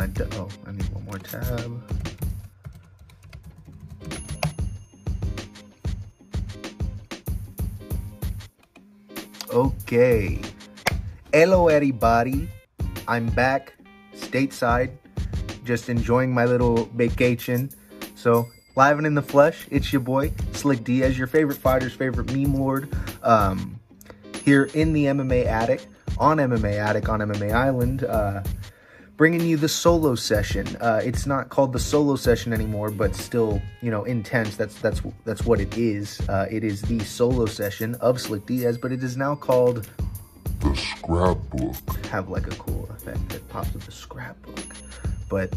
Uh, oh, I need one more tab. Okay. Hello, everybody. I'm back stateside, just enjoying my little vacation. So, live and in the flesh, it's your boy, Slick Diaz, your favorite fighter's favorite meme lord, um, here in the MMA Attic, on MMA Attic, on MMA Island, uh, bringing you the solo session. Uh, it's not called the solo session anymore, but still, you know, intense. That's that's that's what it is. Uh, it is the solo session of Slick Diaz, but it is now called the scrapbook. Have like a cool effect that pops with the scrapbook, but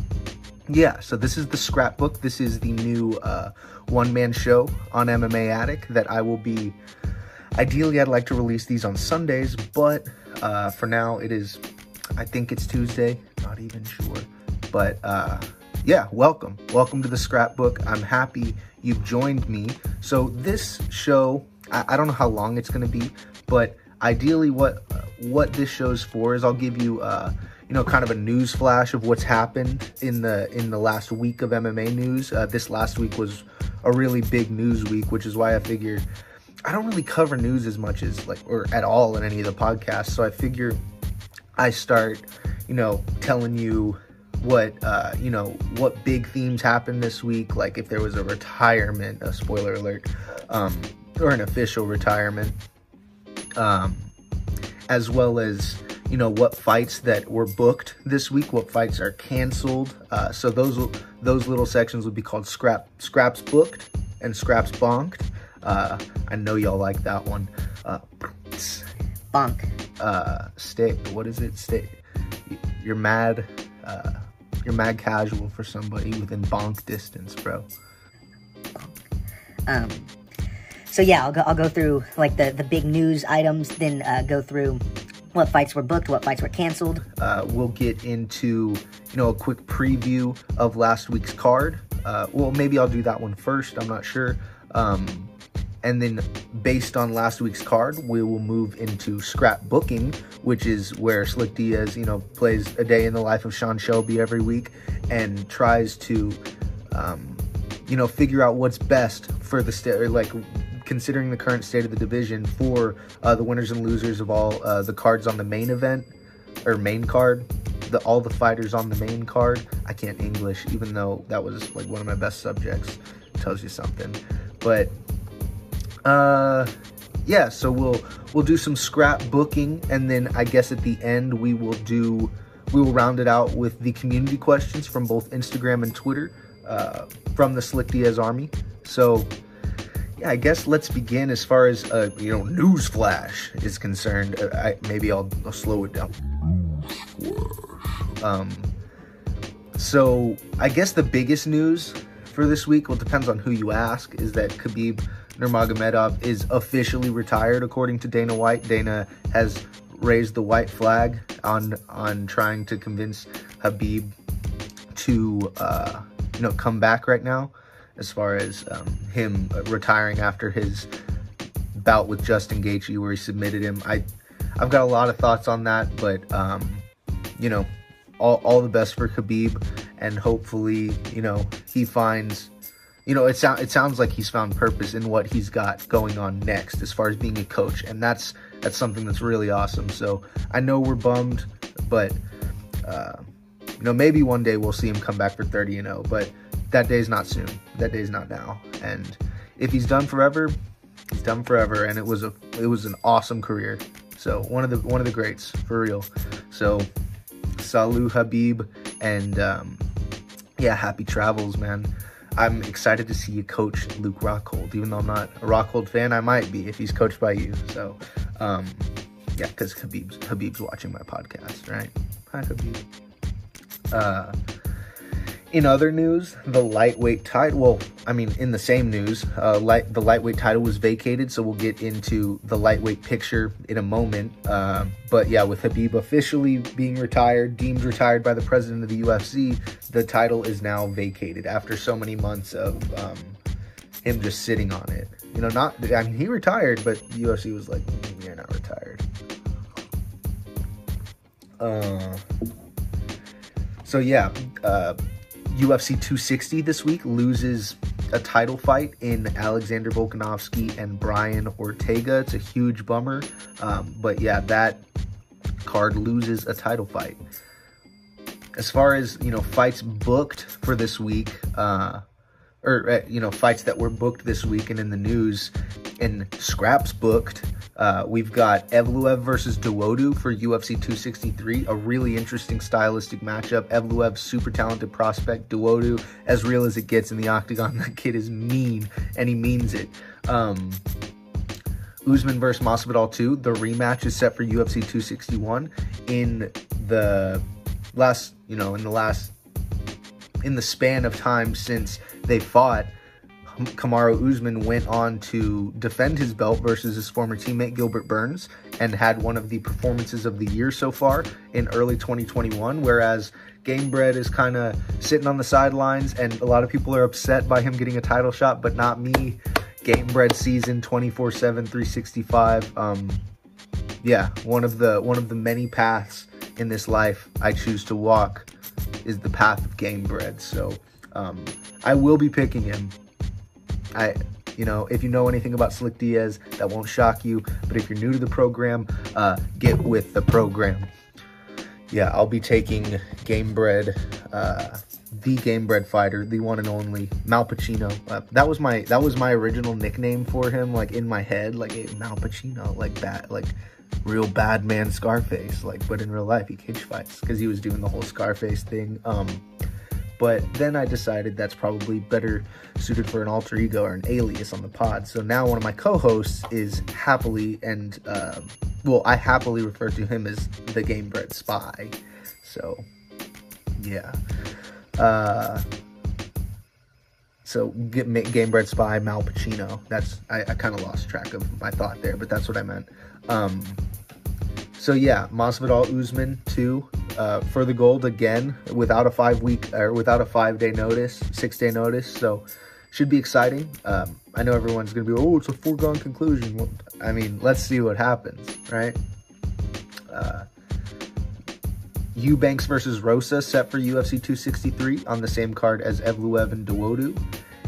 yeah. So this is the scrapbook. This is the new uh, one-man show on MMA Attic that I will be. Ideally, I'd like to release these on Sundays, but uh, for now, it is. I think it's Tuesday. Not even sure, but uh, yeah. Welcome, welcome to the scrapbook. I'm happy you've joined me. So this show, I, I don't know how long it's going to be, but ideally, what what this show's for is I'll give you. Uh, you know, kind of a news flash of what's happened in the in the last week of MMA news. Uh, this last week was a really big news week, which is why I figured I don't really cover news as much as like or at all in any of the podcasts. So I figure I start, you know, telling you what uh, you know what big themes happened this week. Like if there was a retirement, a spoiler alert, um, or an official retirement, um, as well as you know what fights that were booked this week, what fights are canceled. Uh, so those those little sections would be called scrap scraps booked and scraps bonked. Uh, I know y'all like that one. Uh, Bonk. Uh, stay. What is it? Stay. You're mad. Uh, you're mad casual for somebody within bonk distance, bro. Um. So yeah, I'll go. I'll go through like the the big news items, then uh, go through what fights were booked, what fights were canceled. Uh, we'll get into you know a quick preview of last week's card. Uh, well, maybe I'll do that one first. I'm not sure. Um, and then based on last week's card, we will move into scrapbooking, which is where Slick Diaz, you know, plays a day in the life of Sean Shelby every week and tries to, um, you know, figure out what's best for the state, like considering the current state of the division for uh, the winners and losers of all uh, the cards on the main event or main card. The, all the fighters on the main card. I can't English, even though that was like one of my best subjects. Tells you something. But uh yeah so we'll we'll do some scrap booking and then i guess at the end we will do we will round it out with the community questions from both instagram and twitter uh, from the slick diaz army. So yeah i guess let's begin as far as uh, you know news flash is concerned. Uh, I, maybe I'll, I'll slow it down. Um so i guess the biggest news for this week well depends on who you ask is that khabib Nurmagomedov is officially retired, according to Dana White. Dana has raised the white flag on on trying to convince Habib to uh, you know come back right now, as far as um, him retiring after his bout with Justin Gaethje, where he submitted him. I I've got a lot of thoughts on that, but um, you know, all all the best for Khabib, and hopefully you know he finds you know, it, so- it sounds like he's found purpose in what he's got going on next as far as being a coach. And that's that's something that's really awesome. So I know we're bummed, but, uh, you know, maybe one day we'll see him come back for 30 and 0, but that day's not soon. That day's not now. And if he's done forever, he's done forever. And it was a it was an awesome career. So one of the one of the greats for real. So salut Habib and um, yeah, happy travels, man. I'm excited to see you coach Luke Rockhold. Even though I'm not a Rockhold fan, I might be if he's coached by you. So, um, yeah, because Habib's, Khabib's watching my podcast, right? Hi, Khabib. Uh, in other news, the lightweight title, well, I mean, in the same news, uh, light, the lightweight title was vacated, so we'll get into the lightweight picture in a moment. Uh, but yeah, with Habib officially being retired, deemed retired by the president of the UFC, the title is now vacated after so many months of um, him just sitting on it. You know, not, I mean, he retired, but UFC was like, mm, you're not retired. Uh, So yeah, uh, UFC 260 this week loses a title fight in Alexander Volkanovski and Brian Ortega. It's a huge bummer, um, but yeah, that card loses a title fight. As far as you know, fights booked for this week, uh, or uh, you know, fights that were booked this week and in the news, and scraps booked. Uh, we've got Evloev versus Dawodu for UFC 263, a really interesting stylistic matchup. Evloev, super talented prospect. Dawodu, as real as it gets in the octagon. That kid is mean, and he means it. Um, Usman versus Masvidal 2, the rematch is set for UFC 261 in the last, you know, in the last, in the span of time since they fought. Kamaru Usman went on to defend his belt versus his former teammate Gilbert Burns and had one of the performances of the year so far in early 2021. Whereas Gamebred is kind of sitting on the sidelines, and a lot of people are upset by him getting a title shot, but not me. Gamebred season 24/7, 365. Um, yeah, one of the one of the many paths in this life I choose to walk is the path of Gamebred. So um, I will be picking him I, you know, if you know anything about Slick Diaz, that won't shock you. But if you're new to the program, uh, get with the program. Yeah, I'll be taking Gamebred, uh, the Gamebred fighter, the one and only Mal Pacino. Uh, that was my that was my original nickname for him, like in my head, like hey, Mal Pacino, like that, like real bad man Scarface. Like, but in real life, he cage fights because he was doing the whole Scarface thing. Um, but then I decided that's probably better suited for an alter ego or an alias on the pod. So now one of my co-hosts is happily and uh, well, I happily refer to him as the Gamebred Spy. So yeah. Uh, so get Gamebred Spy Mal Pacino. That's I, I kind of lost track of my thought there, but that's what I meant. Um, so yeah, Masvidal Usman too uh, for the gold again without a five week or without a five day notice, six day notice. So should be exciting. Um, I know everyone's gonna be, oh, it's a foregone conclusion. Well, I mean, let's see what happens, right? Uh, Eubanks versus Rosa set for UFC 263 on the same card as Evloev and Dawodu.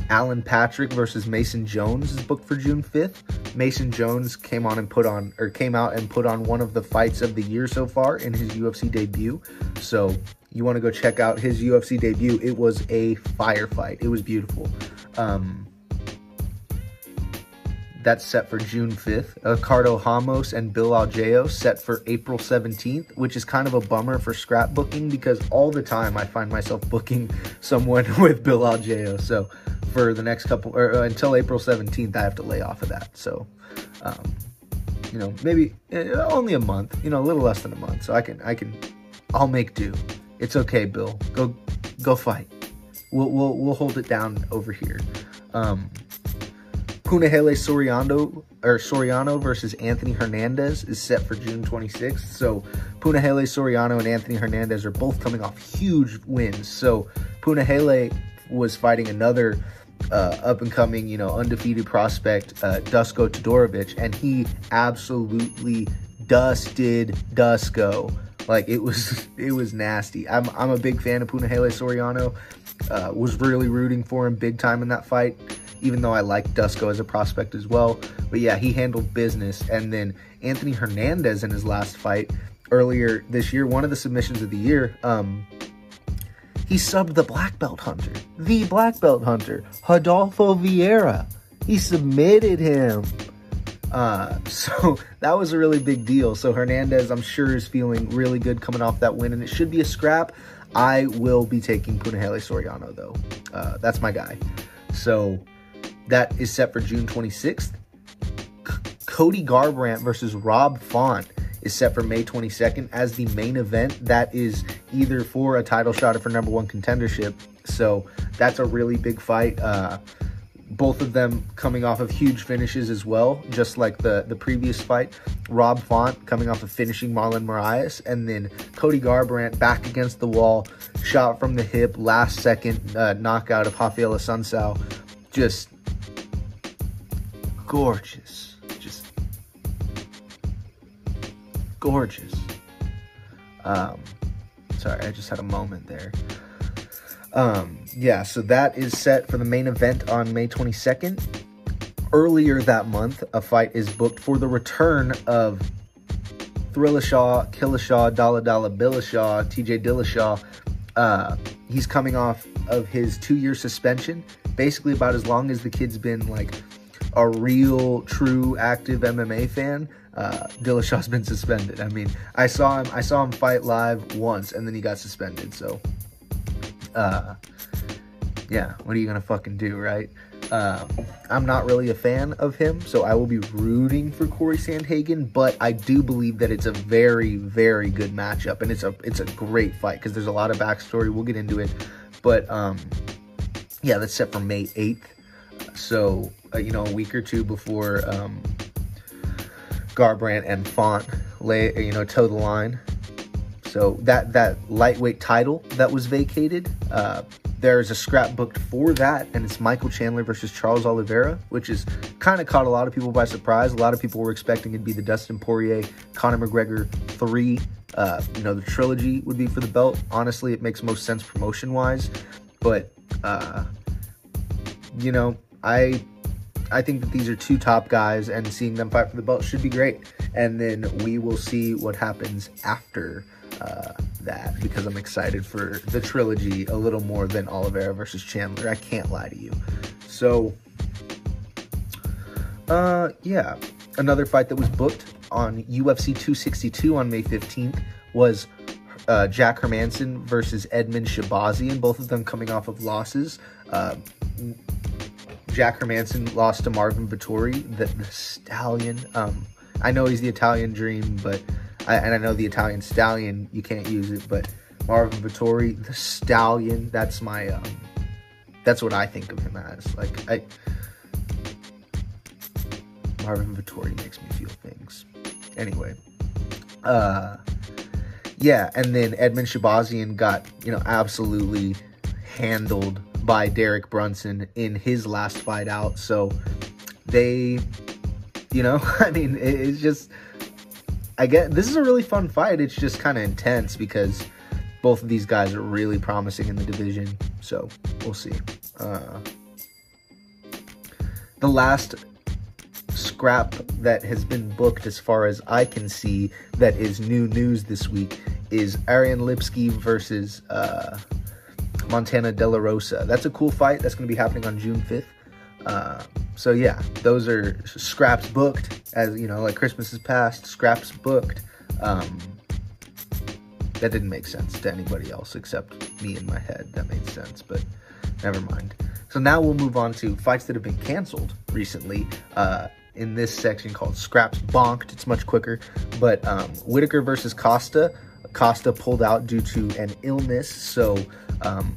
Alan Patrick versus Mason Jones is booked for June 5th. Mason Jones came on and put on or came out and put on one of the fights of the year so far in his UFC debut. So you want to go check out his UFC debut. It was a firefight. It was beautiful. Um, that's set for June 5th. Ricardo Ramos and Bill Algeo set for April 17th, which is kind of a bummer for scrapbooking because all the time I find myself booking someone with Bill Algeo. So for the next couple, or uh, until April 17th, I have to lay off of that. So, um, you know, maybe uh, only a month, you know, a little less than a month. So I can, I can, I'll make do. It's okay, Bill. Go, go fight. We'll, we'll, we'll hold it down over here. Um, Punahele Soriano or Soriano versus Anthony Hernandez is set for June 26th. So Punahele Soriano and Anthony Hernandez are both coming off huge wins. So Punahele was fighting another uh, up and coming, you know, undefeated prospect, uh, Dusko Todorovic, and he absolutely dusted Dusko. Like it was, it was nasty. I'm, I'm a big fan of Punahele Soriano. Uh, was really rooting for him big time in that fight, even though I like Dusko as a prospect as well. But yeah, he handled business. And then Anthony Hernandez in his last fight earlier this year, one of the submissions of the year, um, he subbed the black belt hunter, the black belt hunter, Rodolfo Vieira. He submitted him. Uh, so that was a really big deal. So Hernandez, I'm sure, is feeling really good coming off that win, and it should be a scrap. I will be taking Punahele Soriano, though. Uh, that's my guy. So that is set for June 26th. C Cody Garbrandt versus Rob Font is set for May 22nd as the main event. That is either for a title shot or for number one contendership. So that's a really big fight. Uh, both of them coming off of huge finishes as well, just like the, the previous fight. Rob Font coming off of finishing Marlon Moraes, and then Cody Garbrandt back against the wall, shot from the hip, last second uh, knockout of Rafael Assunção. Just gorgeous Just gorgeous. Um, Sorry, I just had a moment there. Um, yeah, so that is set for the main event on May 22nd. Earlier that month, a fight is booked for the return of Thrillashaw, Killishaw, Dalla Dalla Billishaw, TJ Dillashaw. Uh, he's coming off of his two year suspension, basically about as long as the kid's been like a real, true, active MMA fan. Uh, Dillashaw's been suspended. I mean, I saw him. I saw him fight live once, and then he got suspended. So, uh, yeah, what are you gonna fucking do, right? Uh, I'm not really a fan of him, so I will be rooting for Corey Sandhagen. But I do believe that it's a very, very good matchup, and it's a it's a great fight because there's a lot of backstory. We'll get into it, but um, yeah, that's set for May 8th. So uh, you know, a week or two before um, Garbrandt and Font lay you know toe the line. So that that lightweight title that was vacated. Uh, there's a scrap booked for that, and it's Michael Chandler versus Charles Oliveira, which is kind of caught a lot of people by surprise. A lot of people were expecting it'd be the Dustin Poirier, Conor McGregor three. Uh, you know, the trilogy would be for the belt. Honestly, it makes most sense promotion wise, but uh, you know, I I think that these are two top guys, and seeing them fight for the belt should be great. And then we will see what happens after uh, that because I'm excited for the trilogy a little more than Oliveira versus Chandler. I can't lie to you. So, uh, yeah, another fight that was booked on UFC 262 on May 15th was uh, Jack Hermansson versus Edmen Shahbazyan, both of them coming off of losses. Uh, Jack Hermansson lost to Marvin Vettori, the, the stallion. Um, I know he's the Italian dream, but I, and I know the Italian stallion, you can't use it, but Marvin Vettori, the stallion, that's my, um, that's what I think of him as. Like, I, Marvin Vettori makes me feel things. Anyway, uh, yeah, and then Edmen Shahbazyan got, you know, absolutely handled by Derek Brunson in his last fight out. So they, you know, I mean, it's just, I get this is a really fun fight. It's just kind of intense because both of these guys are really promising in the division. So we'll see. Uh, the last scrap that has been booked, as far as I can see, that is new news this week is Ariane Lipski versus uh, Montana De La Rosa. That's a cool fight. That's going to be happening on June 5th. Uh, so yeah, those are scraps booked. As you know, like Christmas is past, scraps booked. Um, that didn't make sense to anybody else except me in my head. That made sense, but never mind. So now we'll move on to fights that have been canceled recently. Uh, in this section called Scraps Bonked. It's much quicker. But um, Whitaker versus Costa. Costa pulled out due to an illness, so um,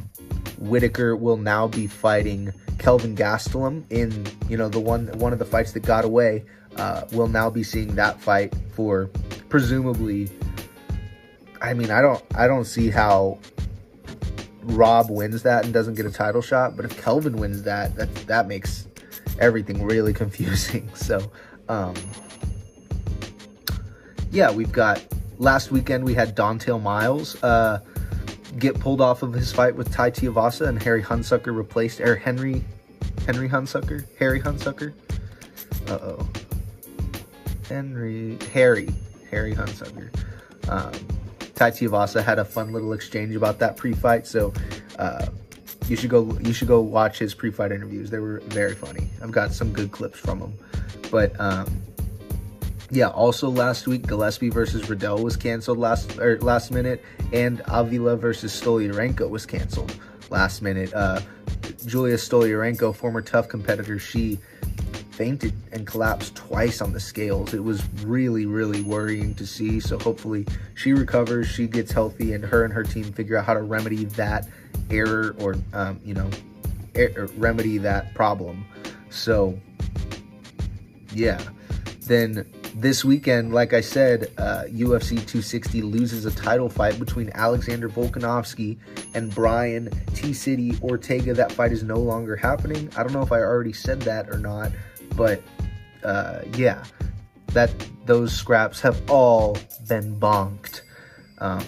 Whitaker will now be fighting Kelvin Gastelum in you know the one one of the fights that got away. Uh, we'll now be seeing that fight for presumably. I mean, I don't I don't see how Rob wins that and doesn't get a title shot, but if Kelvin wins that, that that makes everything really confusing. So, um, yeah, we've got last weekend we had Don'Tale Mayes. Uh, get pulled off of his fight with Tai Tuivasa, and Harry Hunsucker replaced er Henry Henry Hunsucker Harry Hunsucker. Uh oh, Henry Harry Harry Hunsucker. Um, Tai Tuivasa had a fun little exchange about that pre-fight, so uh, you should go you should go watch his pre-fight interviews. They were very funny. I've got some good clips from him, but um, yeah, also last week, Gillespie versus Riddell was canceled last last minute, and Avila versus Stoliarenko was canceled last minute. Uh, Julia Stoliarenko, former tough competitor, she fainted and collapsed twice on the scales. It was really, really worrying to see. So hopefully she recovers, she gets healthy, and her and her team figure out how to remedy that error or, um, you know, er- remedy that problem. So, yeah. Then this weekend, like I said, uh, UFC 260 loses a title fight between Alexander Volkanovski and Brian T City Ortega. That fight is no longer happening. I don't know if I already said that or not, but uh, yeah, that those scraps have all been bonked. Um,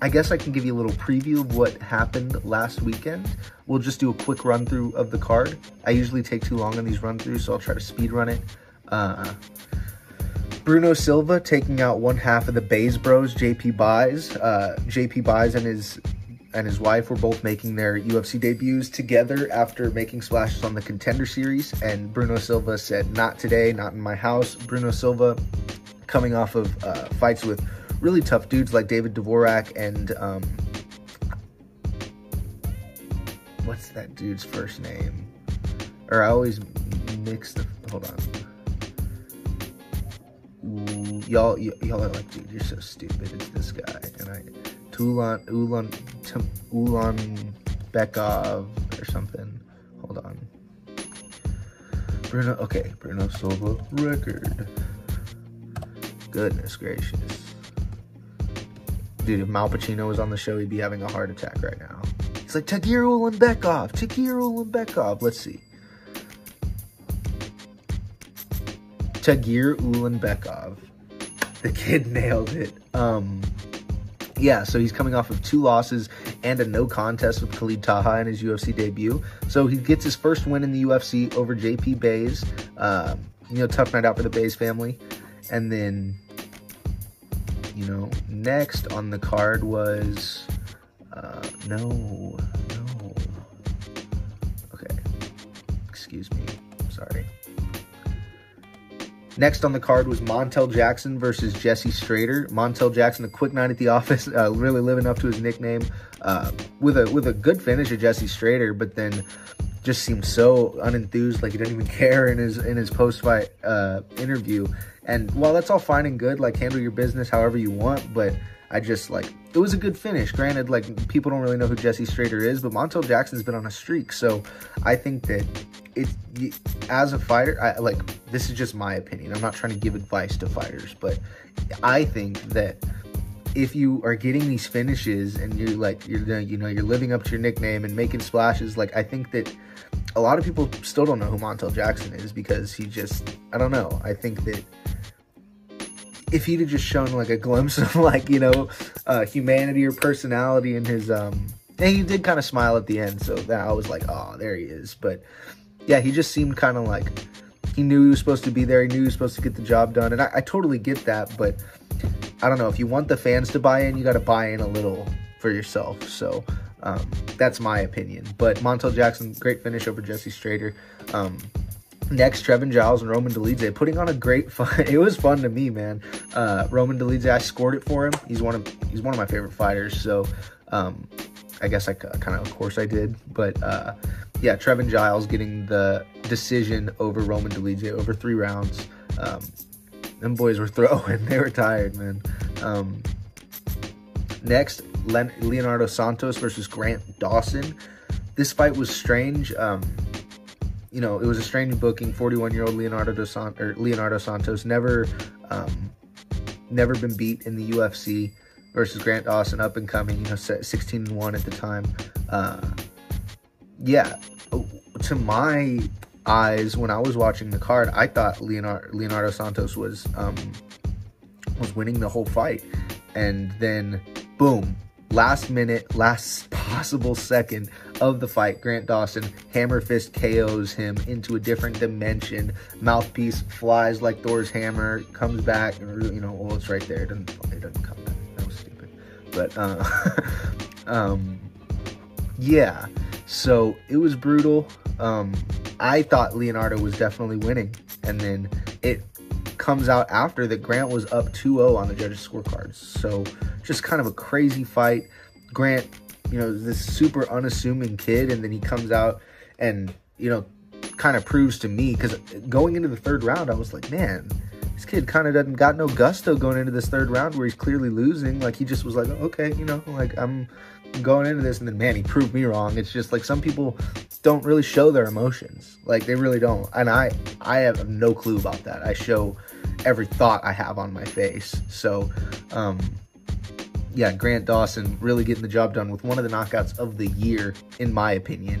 I guess I can give you a little preview of what happened last weekend. We'll just do a quick run through of the card. I usually take too long on these run throughs, so I'll try to speed run it. Uh, Bruno Silva taking out one half of the Buys Bros, JP Buys. Uh, JP Buys and his and his wife were both making their UFC debuts together after making splashes on the Contender Series. And Bruno Silva said, "Not today, not in my house." Bruno Silva, coming off of uh, fights with really tough dudes like David Dvorak and um, what's that dude's first name? Or I always mix the. Hold on. Y'all, y'all are like, dude, you're so stupid. It's this guy, and I, Tulan, Ulan, Tum- Ulan Bekov or something. Hold on. Bruno, okay, Bruno Silva record. Goodness gracious. Dude, if Mal Pacino was on the show, he'd be having a heart attack right now. He's like, Tagir Ulanbekov, Tagir Ulanbekov. Let's see. Tagir Ulanbekov. The kid nailed it. Um, yeah, so he's coming off of two losses and a no contest with Khalid Taha in his UFC debut. So he gets his first win in the UFC over JP Buys. Um, you know, tough night out for the Buys family. And then, you know, next on the card was, uh, no, no. Okay, excuse me, sorry. Next on the card was Montel Jackson versus Jesse Strader. Montel Jackson, a quick night at the office, uh, really living up to his nickname, uh, with a with a good finish of Jesse Strader, but then just seemed so unenthused, like he didn't even care in his in his post fight uh, interview. And while that's all fine and good, like handle your business however you want, but I just like it was a good finish. Granted, like people don't really know who Jesse Strader is, but Montel Jackson's been on a streak, so I think that it as a fighter, I like this is just my opinion. I'm not trying to give advice to fighters, but I think that if you are getting these finishes and you're like you're you know you're living up to your nickname and making splashes, like I think that a lot of people still don't know who Montel Jackson is because he just I don't know. I think that if he'd have just shown like a glimpse of like you know uh, humanity or personality in his um and he did kind of smile at the end so that i was like oh there he is. But yeah he just seemed kind of like he knew he was supposed to be there he knew he was supposed to get the job done and i, I totally get that but i don't know if you want the fans to buy in you got to buy in a little for yourself so um, that's my opinion. But montel jackson great finish over jesse strader. Um, Next, Trevin Giles and Roman Dolidze putting on a great fight. It was fun to me, man. Uh, Roman Dolidze, I scored it for him. He's one of he's one of my favorite fighters. So, um, I guess I kind of, of course, I did. But uh, yeah, Trevin Giles getting the decision over Roman Dolidze over three rounds. Um, them boys were throwing. They were tired, man. Um, next, Leonardo Santos versus Grant Dawson. This fight was strange. Um, you know, it was a strange booking. 41 year old Leonardo Dos Santos, or Leonardo Santos, never, um, never been beat in the UFC versus Grant Dawson, up and coming. You know, 16 and one at the time. Uh, yeah, to my eyes, when I was watching the card, I thought Leonardo, Leonardo Santos was um, was winning the whole fight, and then boom, last minute, last possible second of the fight, Grant Dawson hammer fist KOs him into a different dimension. Mouthpiece flies like Thor's hammer, comes back, and you know, well, it's right there. It doesn't, it doesn't come back. That was stupid. But uh, um, yeah. So it was brutal. Um, I thought Leonardo was definitely winning, and then it comes out after that Grant was up 2-0 on the judges' scorecards. So just kind of a crazy fight. Grant you know, this super unassuming kid, and then he comes out and, you know, kind of proves to me because going into the third round, I was like, man, this kid kind of doesn't got no gusto going into this third round where he's clearly losing. Like he just was like, okay, you know, like I'm going into this, and then man, he proved me wrong. It's just like some people don't really show their emotions, like they really don't, and I I have no clue about that. I show every thought I have on my face, so um yeah, Grant Dawson really getting the job done with one of the knockouts of the year, in my opinion.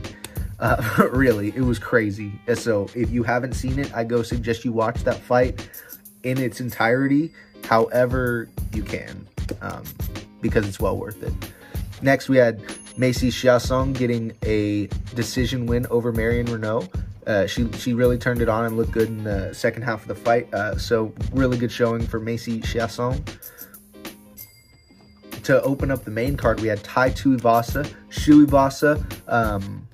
Uh, really, it was crazy. So if you haven't seen it, I go suggest you watch that fight in its entirety, however you can. Um, because it's well worth it. Next, we had Macy Chiasson getting a decision win over Marion Reneau. Uh, she she really turned it on and looked good in the second half of the fight. Uh, so really good showing for Macy Chiasson. To open up the main card, we had Tai Tuivasa, Shuivasa, um,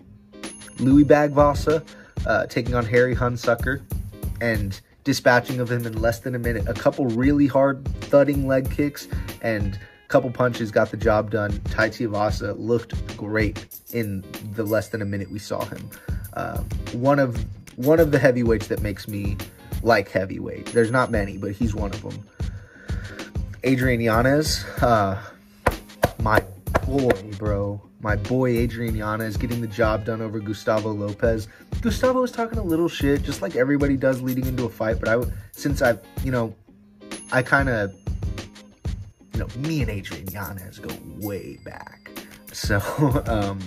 Louis Bagvasa uh, taking on Harry Hunsucker, and dispatching of him in less than a minute. A couple really hard thudding leg kicks and couple punches got the job done. Tai Tuivasa looked great in the less than a minute we saw him. Uh, one of one of the heavyweights that makes me like heavyweight. There's not many, but he's one of them. Adrian Yanez, uh, my boy, bro. My boy Adrian Yanez getting the job done over Gustavo Lopez. Gustavo was talking a little shit, just like everybody does leading into a fight. But I, since I've, you know, I kind of, you know, me and Adrian Yanez go way back. So, um,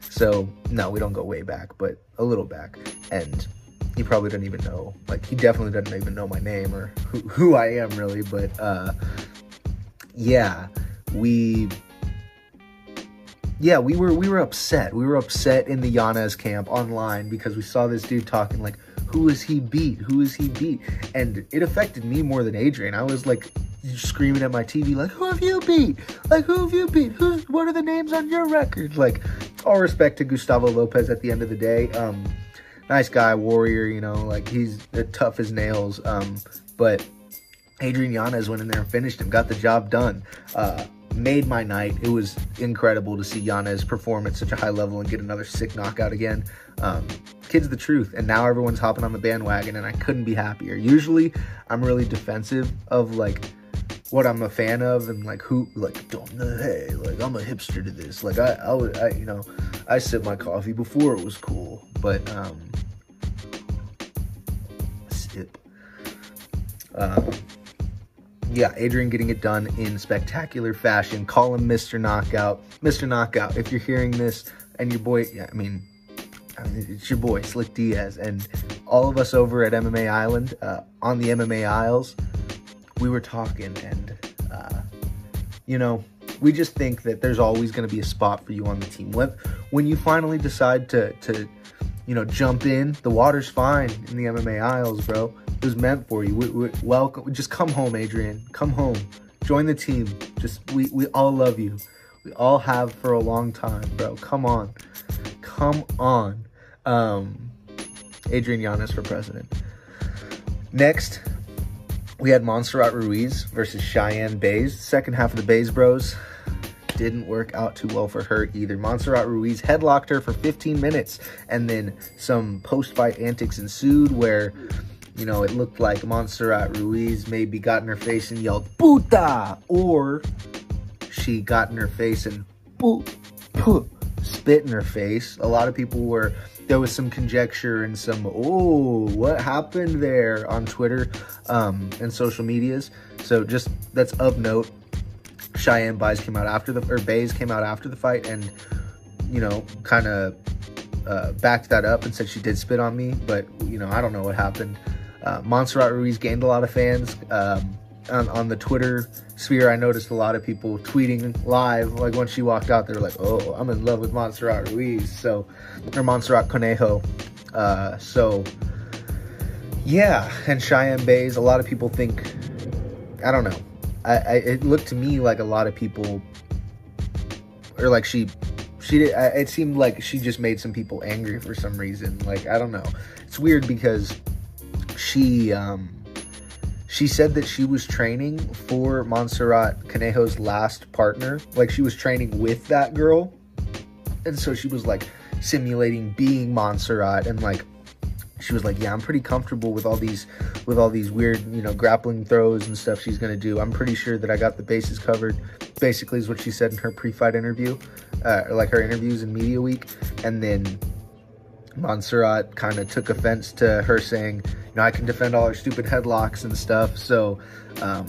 so no, we don't go way back, but a little back. And he probably doesn't even know, like, he definitely doesn't even know my name or who, who I am really. But uh, yeah, we yeah, we were we were upset. We were upset in the Yanez camp online because we saw this dude talking like, "Who is he beat? Who is he beat?" And it affected me more than Adrian. I was like screaming at my TV like, "Who have you beat? Like, who have you beat? Who's what are the names on your record?" Like, all respect to Gustavo Lopez at the end of the day. Um, nice guy, warrior. You know, like he's tough as nails. Um, but Adrian Yanez went in there and finished him, got the job done. Uh, made my night. It was incredible to see Yanez perform at such a high level and get another sick knockout again. Um, kid's the truth, and now everyone's hopping on the bandwagon, and I couldn't be happier. Usually, I'm really defensive of like what I'm a fan of and like who like don't hey like I'm a hipster to this like I I would I you know I sip my coffee before it was cool but um sip um yeah, Adrian getting it done in spectacular fashion. Call him Mr. Knockout. Mr. Knockout, if you're hearing this and your boy, yeah, I mean, I mean, it's your boy, Slick Diaz, and all of us over at MMA Island, uh, on the MMA Isles, we were talking, and, uh, you know, we just think that there's always going to be a spot for you on the team. When, when you finally decide to, to, you know, jump in, the water's fine in the MMA Isles, bro. It was meant for you. We, we, welcome. Just come home, Adrian. Come home. Join the team. Just we we all love you. We all have for a long time, bro. Come on. Come on. Um, Adrian Yanez for president. Next, we had Montserrat Ruiz versus Cheyenne Buys. Second half of the Buys Bros didn't work out too well for her either. Montserrat Ruiz headlocked her for 15 minutes, and then some post-fight antics ensued where you know, it looked like Montserrat Ruiz maybe got in her face and yelled, puta! Or she got in her face and spit in her face. A lot of people were, there was some conjecture and some, oh, what happened there on Twitter um, and social medias. So just, that's of note. Cheyenne Buys came out after the, or Buys came out after the fight and, you know, kind of uh, backed that up and said she did spit on me, but, you know, I don't know what happened. Uh, Montserrat Ruiz gained a lot of fans. Um, on, on, the Twitter sphere, I noticed a lot of people tweeting live. Like when she walked out, they were like, "Oh, I'm in love with Montserrat Ruiz." So, or Montserrat Conejo. Uh, so, yeah, and Cheyenne Buys. A lot of people think, I don't know. I, I it looked to me like a lot of people, or like she, she did. It seemed like she just made some people angry for some reason. Like I don't know. It's weird because she um, she said that she was training for Montserrat Conejo's last partner. Like she was training with that girl. And so she was like simulating being Montserrat and like she was like, "Yeah, I'm pretty comfortable with all these with all these weird, you know, grappling throws and stuff she's going to do. I'm pretty sure that I got the bases covered." Basically is what she said in her pre-fight interview, uh, like her interviews in Media Week. And then Montserrat kind of took offense to her saying, you know, I can defend all her stupid headlocks and stuff. So, um,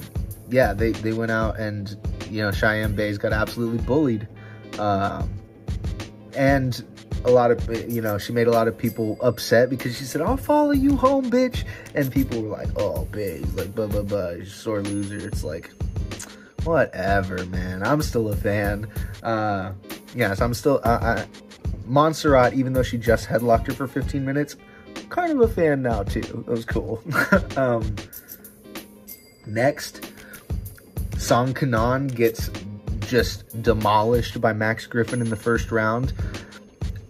yeah, they, they went out and, you know, Cheyenne Buys got absolutely bullied. Um, and a lot of, you know, she made a lot of people upset because she said, I'll follow you home, bitch. And people were like, oh, Buys, like, blah, blah, blah, sore loser. It's like, whatever, man. I'm still a fan. Uh, yes, I'm still. Uh, I, Montserrat, even though she just headlocked her for 15 minutes, kind of a fan now too. That was cool. um, next, Song Kenan gets just demolished by Max Griffin in the first round.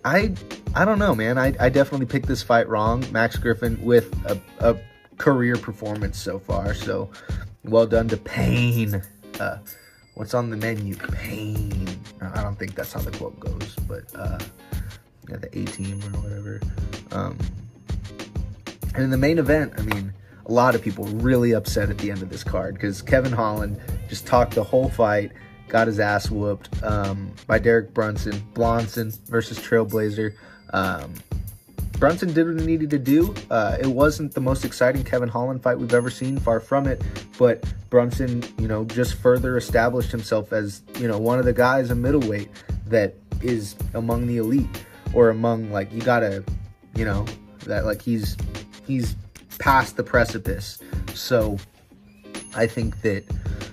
I I don't know, man. I, I definitely picked this fight wrong. Max Griffin with a, a career performance so far. So well done to Pain. Uh, what's on the menu? Pain. I don't think that's how the quote goes, but uh, yeah, the A team or whatever. Um, and in the main event, I mean, a lot of people really upset at the end of this card because Kevin Holland just talked the whole fight, got his ass whooped um, by Derek Brunson, Blonson versus Trailblazer. Um, Brunson did what he needed to do. Uh, it wasn't the most exciting Kevin Holland fight we've ever seen, far from it. But Brunson, you know, just further established himself as, you know, one of the guys, in middleweight that is among the elite or among like you gotta, you know, that like he's he's past the precipice. So I think that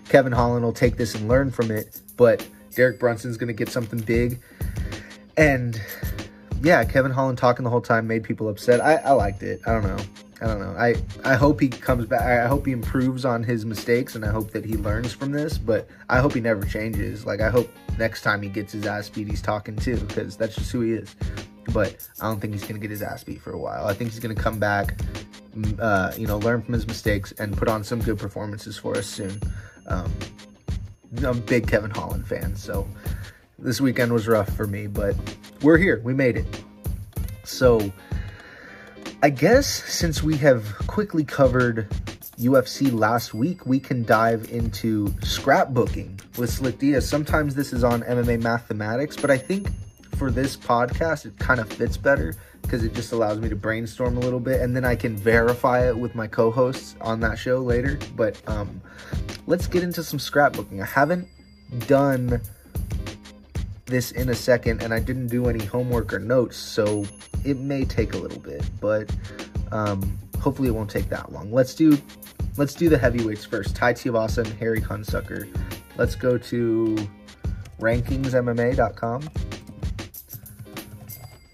Kevin Holland will take this and learn from it, but Derek Brunson's gonna get something big. And yeah, Kevin Holland talking the whole time made people upset. I, I liked it. I don't know. I don't know. I, I hope he comes back. I hope he improves on his mistakes and I hope that he learns from this, but I hope he never changes. Like, I hope next time he gets his ass beat, he's talking too, because that's just who he is. But I don't think he's going to get his ass beat for a while. I think he's going to come back, uh, you know, learn from his mistakes and put on some good performances for us soon. Um, I'm a big Kevin Holland fan, so this weekend was rough for me, but we're here. We made it. So, I guess since we have quickly covered UFC last week, we can dive into scrapbooking with Slick Diaz. Sometimes this is on MMA mathematics, but I think for this podcast, it kind of fits better because it just allows me to brainstorm a little bit and then I can verify it with my co hosts on that show later. But um, let's get into some scrapbooking. I haven't done this in a second and I didn't do any homework or notes, so it may take a little bit, but um, hopefully it won't take that long. Let's do let's do the heavyweights first. Tai Tuivasa and Harry Hunsucker. Let's go to rankingsmma.com.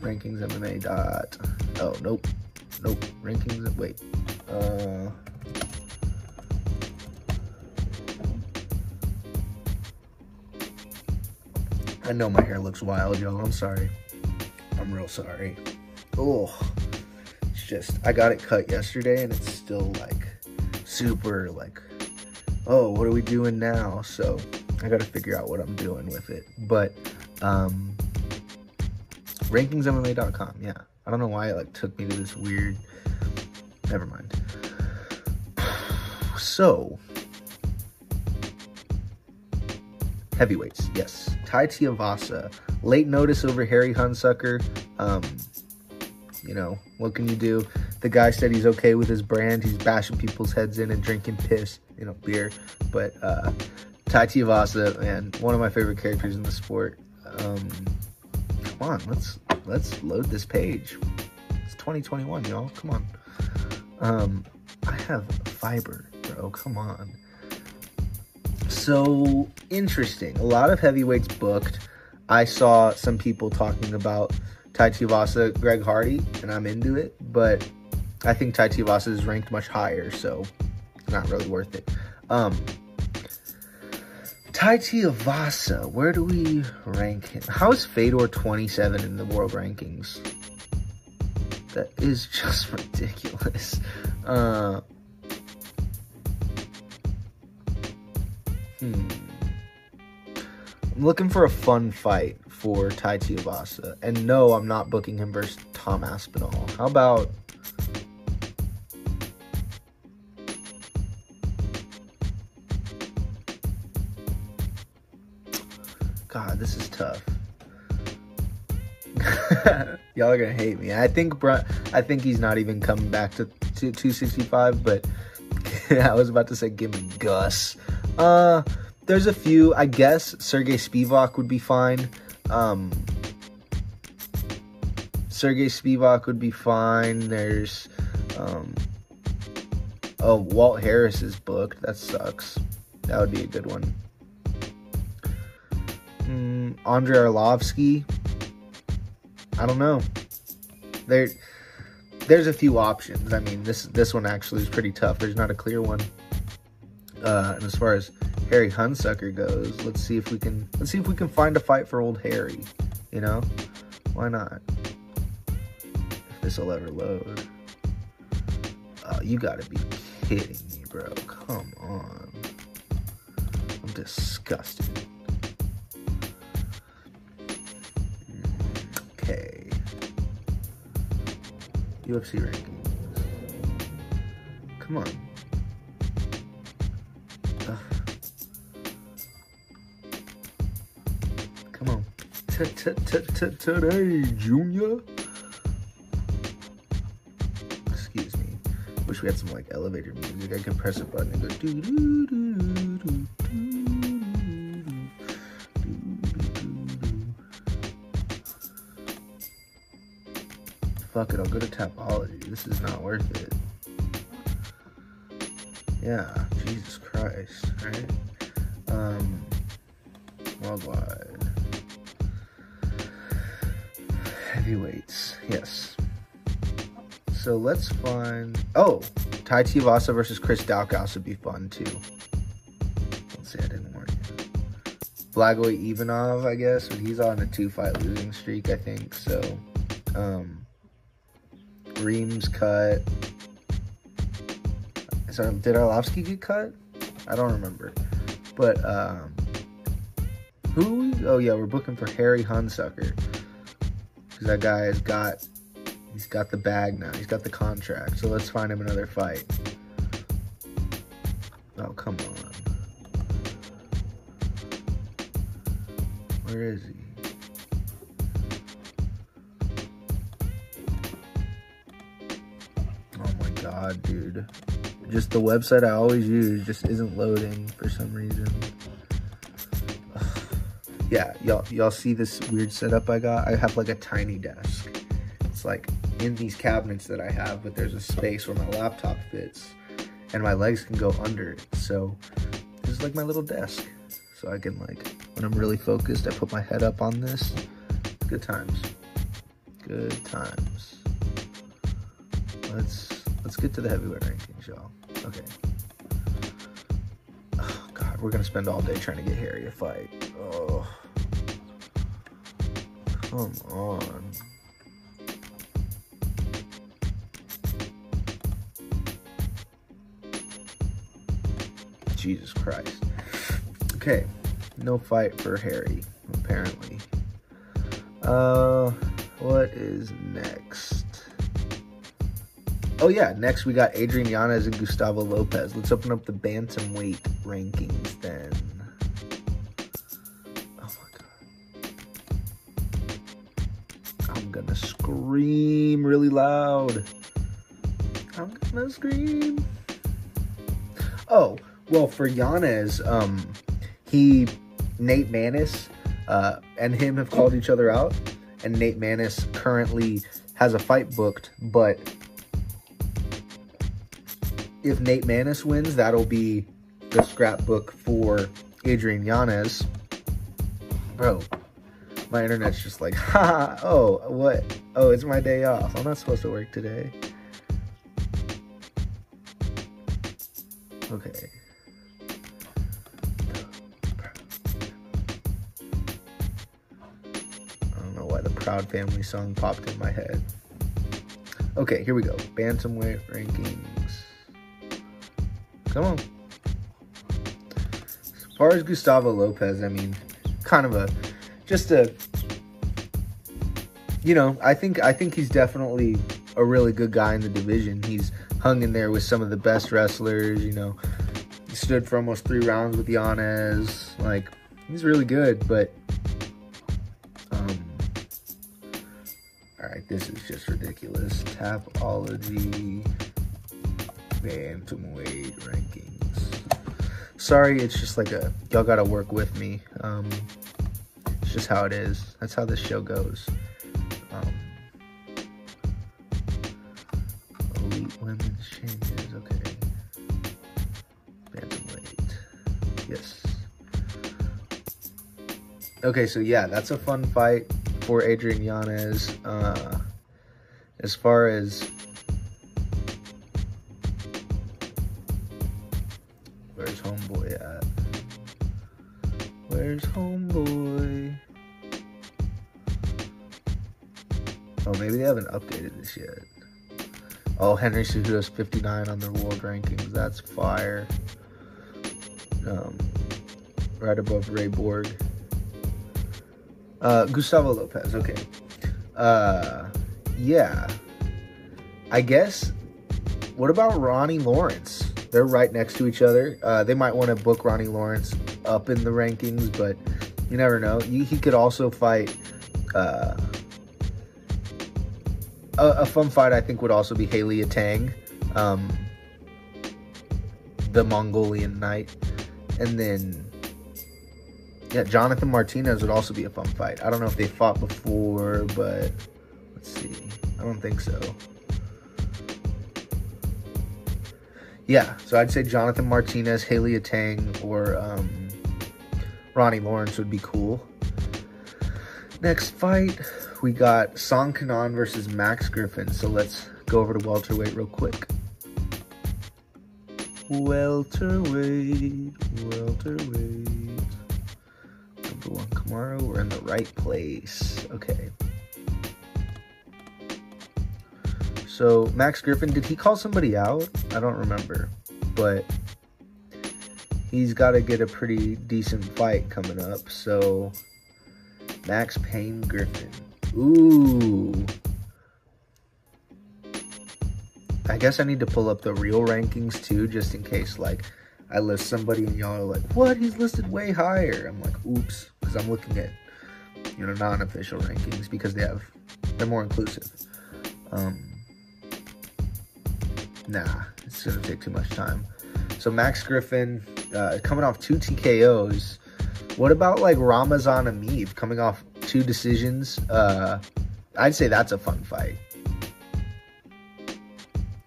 Rankingsmma. Dot, oh, nope. Nope. Rankings. Wait. Uh, I know my hair looks wild, y'all. I'm sorry. I'm real sorry. Oh, it's just, I got it cut yesterday and it's still like super like, oh, what are we doing now? So I got to figure out what I'm doing with it. But, um, rankingsmma.com. Yeah. I don't know why it like took me to this weird, never mind. So, heavyweights, yes. Tai Tuivasa, late notice over Harry Hunsucker. Um, you know, what can you do? The guy said he's okay with his brand. He's bashing people's heads in and drinking piss, you know, beer. But uh, Tai Tuivasa, man, one of my favorite characters in the sport. Um, come on, let's let's load this page. It's 2021, y'all. Come on. Um, I have fiber, bro. Come on. So interesting. A lot of heavyweights booked. I saw some people talking about Tai Tuivasa, Greg Hardy, and I'm into it, but I think Tai Tuivasa is ranked much higher, so not really worth it. Um, Tai Tuivasa, where do we rank him? How is Fedor 27 in the world rankings? That is just ridiculous. Uh, Hmm. I'm looking for a fun fight for Tai Tuivasa. And no, I'm not booking him versus Tom Aspinall. How about... This is tough. Y'all are gonna hate me. I think Brun- I think he's not even coming back to, to 265, but I was about to say give me Gus. Uh, there's a few. I guess Sergey Spivak would be fine. Um, Sergey Spivak would be fine. There's, um, oh, Walt Harris is booked. That sucks. That would be a good one. Andrei Arlovski. I don't know. There, there's a few options. I mean, this this one actually is pretty tough. There's not a clear one. Uh, and as far as Harry Hunsucker goes, let's see if we can let's see if we can find a fight for old Harry. You know, why not? If this will ever load. Uh, you gotta be kidding me, bro. Come on. I'm disgusted. UFC rankings. Come on. Ugh. Come on. Today, Junior. Excuse me. Wish we had some like elevator music. I could press a button and go doo doo doo doo Fuck it, I'll go to Tapology. This is not worth it. Yeah, Jesus Christ, right? Um, worldwide. Heavyweights, yes. So let's find. Oh, Tai Tuivasa versus Chris Daukaus would be fun too. Let's see, I didn't warn you. Blagoy Ivanov, I guess, but he's on a two-fight losing streak, I think. So, um, Reams cut. So did Arlovski get cut? I don't remember. But um, who? Oh yeah, we're booking for Harry Hunsucker because that guy has got he's got the bag now. He's got the contract. So let's find him another fight. Oh come on. Where is he? God, dude. Just the website I always use just isn't loading for some reason. yeah, y'all y'all see this weird setup I got? I have like a tiny desk. It's like in these cabinets that I have, but there's a space where my laptop fits and my legs can go under it. So this is like my little desk. So I can like when I'm really focused, I put my head up on this. Good times. Good times. Let's let's get to the heavyweight rankings, y'all. Okay. Oh god, we're gonna spend all day trying to get Harry a fight. Oh. Come on. Jesus Christ. Okay. No fight for Harry, apparently. Uh what is next? Oh yeah, next we got Adrian Yanez and Gustavo Lopez. Let's open up the bantamweight rankings then. Oh my god. I'm gonna scream really loud. I'm gonna scream. Oh, well for Yanez, um he Nate Maness uh, and him have called each other out, and Nate Maness currently has a fight booked, but if Nate Maness wins, that'll be the scrapbook for Adrian Yanez. Bro, my internet's just like, ha, oh, what? Oh, it's my day off. I'm not supposed to work today. Okay. I don't know why the Proud Family song popped in my head. Okay, here we go. Bantamweight rankings. Come on. As far as Gustavo Lopez, I mean, kind of a just a you know, I think I think he's definitely a really good guy in the division. He's hung in there with some of the best wrestlers, you know. He stood for almost three rounds with Yanez. Like, he's really good, but um Alright, this is just ridiculous. Tapology bantamweight rankings. Sorry, it's just like a y'all gotta work with me. Um, it's just how it is. That's how this show goes. Um, elite women's changes. Okay. Bantamweight. Yes. Okay, so yeah, that's a fun fight for Adrian Yanez. Uh, as far as Homeboy? Oh, maybe they haven't updated this yet. Oh, Henry Cejudo's 59 on their world rankings. That's fire. Um, right above Ray Borg. Uh, Gustavo Lopez. Okay. Uh, yeah. I guess. What about Ronnie Lawrence? They're right next to each other. Uh, they might want to book Ronnie Lawrence up in the rankings, but you never know. He, he could also fight. Uh, a, a, fun fight, I think, would also be Heili Tang, um, the Mongolian Knight, and then yeah, Jonathan Martinez would also be a fun fight. I don't know if they fought before, but let's see. I don't think so. Yeah, so I'd say Jonathan Martinez, Heili Tang, or um, Ronnie Lawrence would be cool. Next fight, we got Song Kenan versus Max Griffin. So let's go over to welterweight real quick. Welterweight, welterweight. Number one Kamaru, we're in the right place. Okay. So Max Griffin, did he call somebody out? I don't remember, but he's got to get a pretty decent fight coming up. So Max Payne Griffin. Ooh. I guess I need to pull up the real rankings too, just in case like I list somebody and y'all are like, what? He's listed way higher. I'm like, oops, because I'm looking at you know non-official rankings because they have they're more inclusive. Um, nah, it's gonna take too much time. So Max Griffin uh, coming off two TKOs. What about like Ramazan Emeev coming off two decisions? Uh, I'd say that's a fun fight.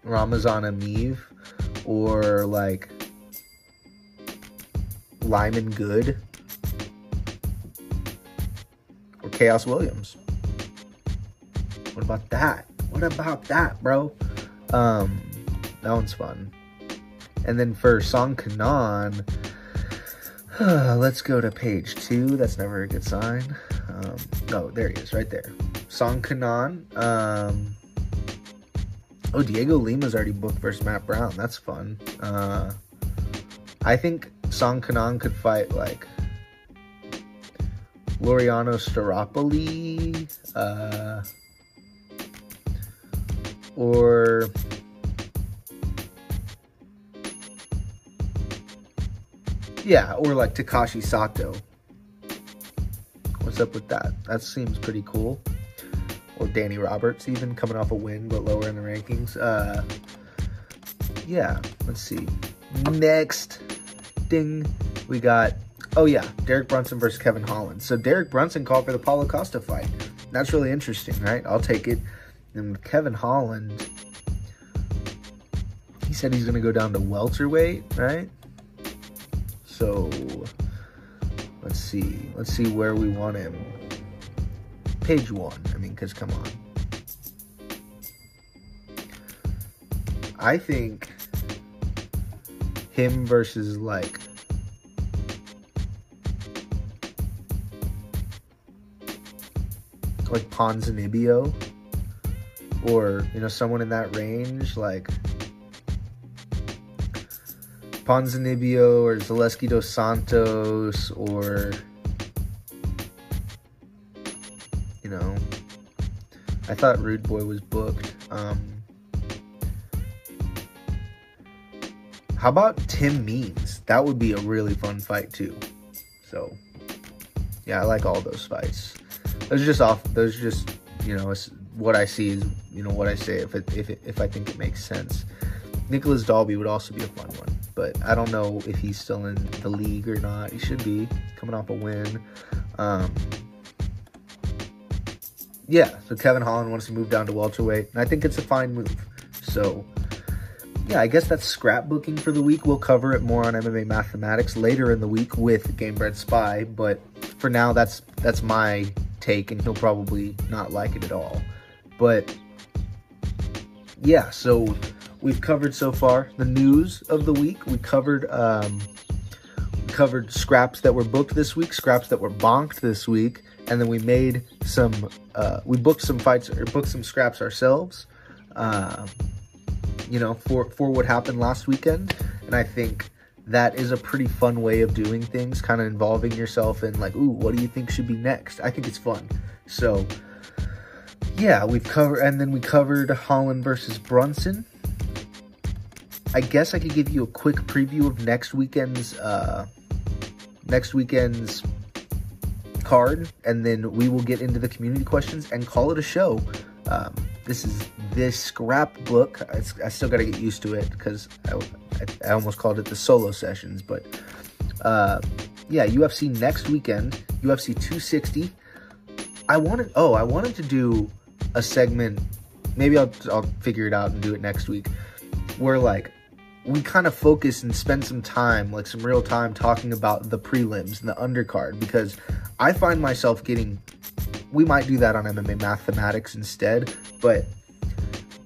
Ramazan Emeev or like Lyman Good or Khaos Williams. What about that? What about that, bro? Um, that one's fun. And then for Song Kenan, let's go to page two. That's never a good sign. Um, no, there he is, right there. Song Kenan. Um, oh, Diego Lima's already booked versus Matt Brown. That's fun. Uh, I think Song Kenan could fight like Laureano Staropoli, uh, or yeah, or like Takashi Sato. What's up with that? That seems pretty cool. Or Danny Roberts, even coming off a win but lower in the rankings. Uh, yeah, let's see. Next ding, we got, oh yeah, Derek Brunson versus Kevin Holland. So Derek Brunson called for the Paulo Costa fight. That's really interesting, right? I'll take it. And Kevin Holland, he said he's going to go down to welterweight, right? So let's see. Let's see where we want him. Page one. I mean, because come on. I think him versus like like Ponzinibbio or you know someone in that range like Ponzinibbio or Zaleski dos Santos or you know I thought Rude Boy was booked um How about Tim Means? That would be a really fun fight too. So, yeah, I like all those fights. Those are just off. Those are just you know what I see is you know what I say if it, if it, if I think it makes sense. Nicolas Dalby would also be a fun one, but I don't know if he's still in the league or not. He should be coming off a win. Um, yeah, so Kevin Holland wants to move down to welterweight, and I think it's a fine move. So yeah, I guess that's scrapbooking for the week. We'll cover it more on MMA Mathematics later in the week with Gamebred Spy, but for now, that's that's my take, and he'll probably not like it at all. But yeah, so we've covered so far the news of the week. We covered um, we covered scraps that were booked this week, scraps that were bonked this week, and then we made some. Uh, we booked some fights or booked some scraps ourselves. Uh, you know, for for what happened last weekend, and I think that is a pretty fun way of doing things, kind of involving yourself in like, ooh, what do you think should be next? I think it's fun. So yeah, we've covered, and then we covered Holland versus Brunson. I guess I could give you a quick preview of next weekend's uh, next weekend's card, and then we will get into the community questions and call it a show. Um, this is this scrapbook. I, I still got to get used to it because I, I, I, almost called it the solo sessions, but uh, yeah, UFC next weekend, UFC 260. I wanted, oh, I wanted to do a segment. Maybe I'll I'll figure it out and do it next week. Where like we kind of focus and spend some time, like some real time, talking about the prelims and the undercard because I find myself getting. We might do that on MMA Mathematics instead, but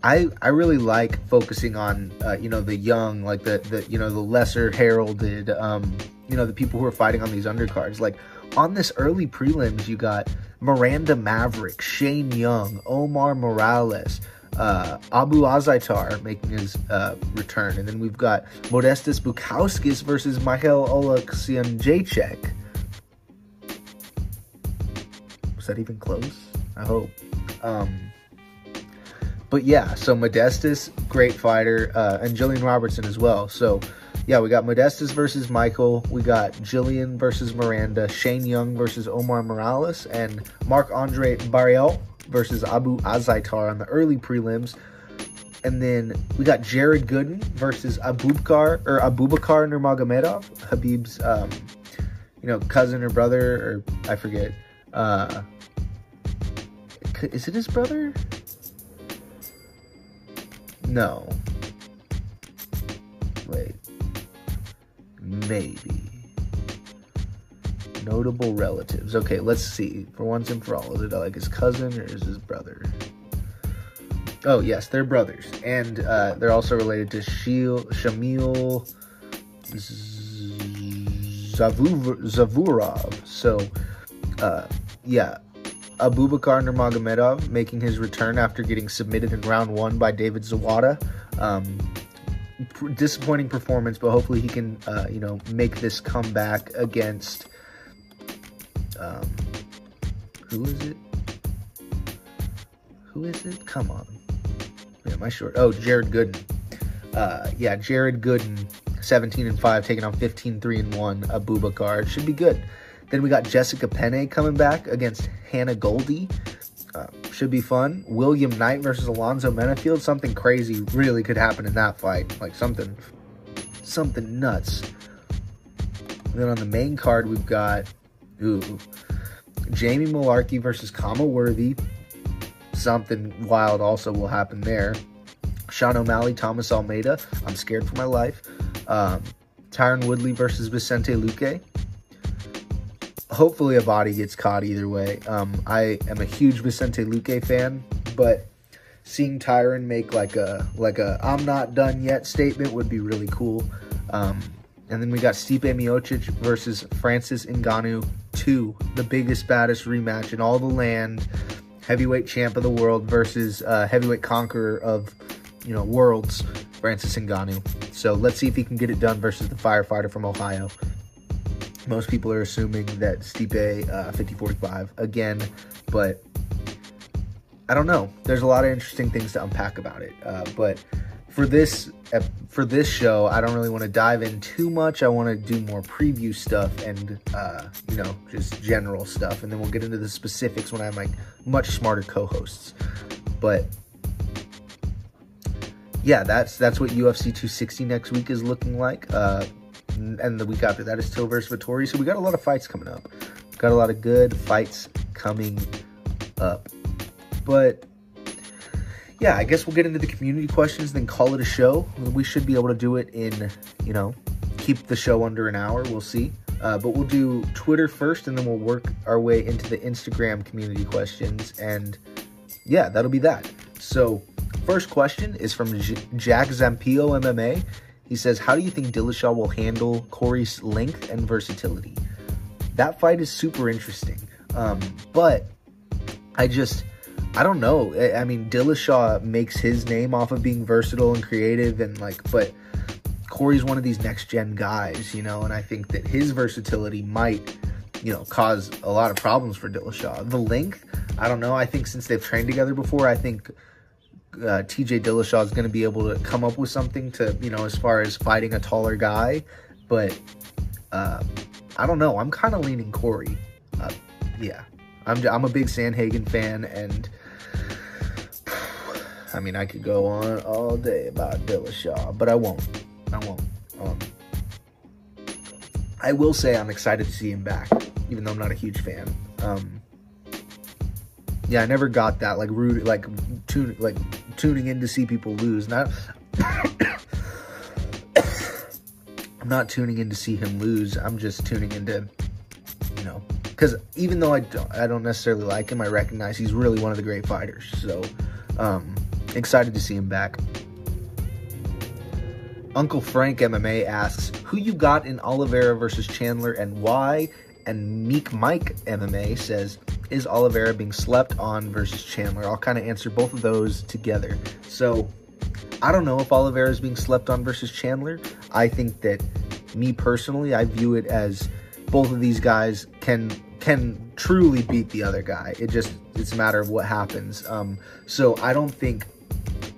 I I really like focusing on uh, you know the young, like the the you know the lesser heralded, um, you know the people who are fighting on these undercards. Like on this early prelims, you got Miranda Maverick, Shane Young, Omar Morales, uh, Abu Azaitar making his uh, return. And then we've got Modestas Bukauskas versus Michael Oleksiejczuk. Was that even close? I hope. Um, but yeah, so Modestas, great fighter, uh, and Jillian Robertson as well. So yeah, we got Modestas versus Michael. We got Jillian versus Miranda. Shane Young versus Omar Morales. And Marc Andre Barriault versus Abu Azaitar on the early prelims. And then we got Jared Gooden versus Abubakar or Abubakar Nurmagomedov, Khabib's um, you know, cousin or brother or I forget. Uh is it his brother? No. Wait. Maybe. Notable relatives. Okay, let's see. For once and for all, is it like his cousin or is his brother? Oh, yes, they're brothers. And uh, they're also related to Shil, Shamil Zavurov. So, uh, yeah. Abubakar Nurmagomedov making his return after getting submitted in round one by David Zawada. Um, disappointing performance, but hopefully he can, uh, you know, make this comeback against. Um, who is it? Who is it? Come on. Yeah, my short. Oh, Jared Gooden. Uh, yeah, Jared Gooden, 17 and 5, taking on 15 3 and 1. Abubakar. It should be good. Then we got Jessica Penne coming back against Hannah Goldy. Uh, should be fun. William Knight versus Alonzo Menifield. Something crazy really could happen in that fight. Like something, something nuts. And then on the main card, we've got, ooh, Jamie Mullarkey versus Khama Worthy. Something wild also will happen there. Sean O'Malley, Thomas Almeida. I'm scared for my life. Um, Tyron Woodley versus Vicente Luque hopefully a body gets caught either way. Um, I am a huge Vicente Luque fan, but seeing Tyron make like a like a I'm not done yet statement would be really cool. Um, and then we got Stipe Miocic versus Francis Ngannou 2, the biggest, baddest rematch in all the land. Heavyweight champ of the world versus uh, heavyweight conqueror of, you know, worlds, Francis Ngannou. So let's see if he can get it done versus the firefighter from Ohio. Most people are assuming that Stipe uh, 50-45 again, but I don't know. There's a lot of interesting things to unpack about it. Uh, but for this for this show, I don't really want to dive in too much. I want to do more preview stuff and uh, you know just general stuff, and then we'll get into the specifics when I have my much smarter co-hosts. But yeah, that's that's what UFC 260 next week is looking like. Uh, and the week after that is Till versus Vettori. So we got a lot of fights coming up. Got a lot of good fights coming up. But yeah, I guess we'll get into the community questions, then call it a show. We should be able to do it in, you know, keep the show under an hour. We'll see. Uh, but we'll do Twitter first, and then we'll work our way into the Instagram community questions. And yeah, that'll be that. So, first question is from J- Jack Zampio MMA. He says, How do you think Dillashaw will handle Corey's length and versatility? That fight is super interesting. Um, but I just, I don't know. I, I mean, Dillashaw makes his name off of being versatile and creative, and like, but Corey's one of these next gen guys, you know, and I think that his versatility might, you know, cause a lot of problems for Dillashaw. The length, I don't know. I think since they've trained together before, I think uh, TJ Dillashaw is going to be able to come up with something to, you know, as far as fighting a taller guy. But uh, I don't know. I'm kind of leaning Corey. Uh, yeah, I'm, I'm a big Sandhagen fan, and I mean, I could go on all day about Dillashaw, but I won't. I won't. Um, I will say I'm excited to see him back, even though I'm not a huge fan. Um, yeah, I never got that like rude, like tune, like tuning in to see people lose. Not, I'm not tuning in to see him lose. I'm just tuning in into, you know, because even though I don't, I don't necessarily like him, I recognize he's really one of the great fighters. So, um, excited to see him back. Uncle Frank MMA asks, who you got in Oliveira versus Chandler and why? And Meek Mike MMA says, is Oliveira being slept on versus Chandler? I'll kind of answer both of those together. So, I don't know if Oliveira is being slept on versus Chandler. I think that me personally, I view it as both of these guys can can truly beat the other guy. It just it's a matter of what happens. Um, so I don't think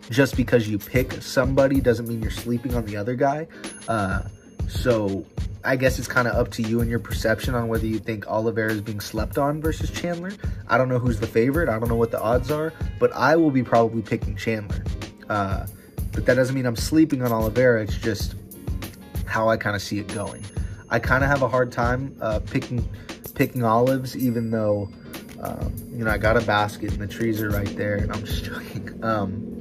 just because you pick somebody doesn't mean you're sleeping on the other guy. Uh, so I guess it's kind of up to you and your perception on whether you think Oliveira is being slept on versus Chandler. I don't know who's the favorite. I don't know what the odds are, but I will be probably picking Chandler. Uh, but that doesn't mean I'm sleeping on Oliveira. It's just how I kind of see it going. I kind of have a hard time uh, picking picking olives, even though um, you know I got a basket and the trees are right there, and I'm just joking. Um,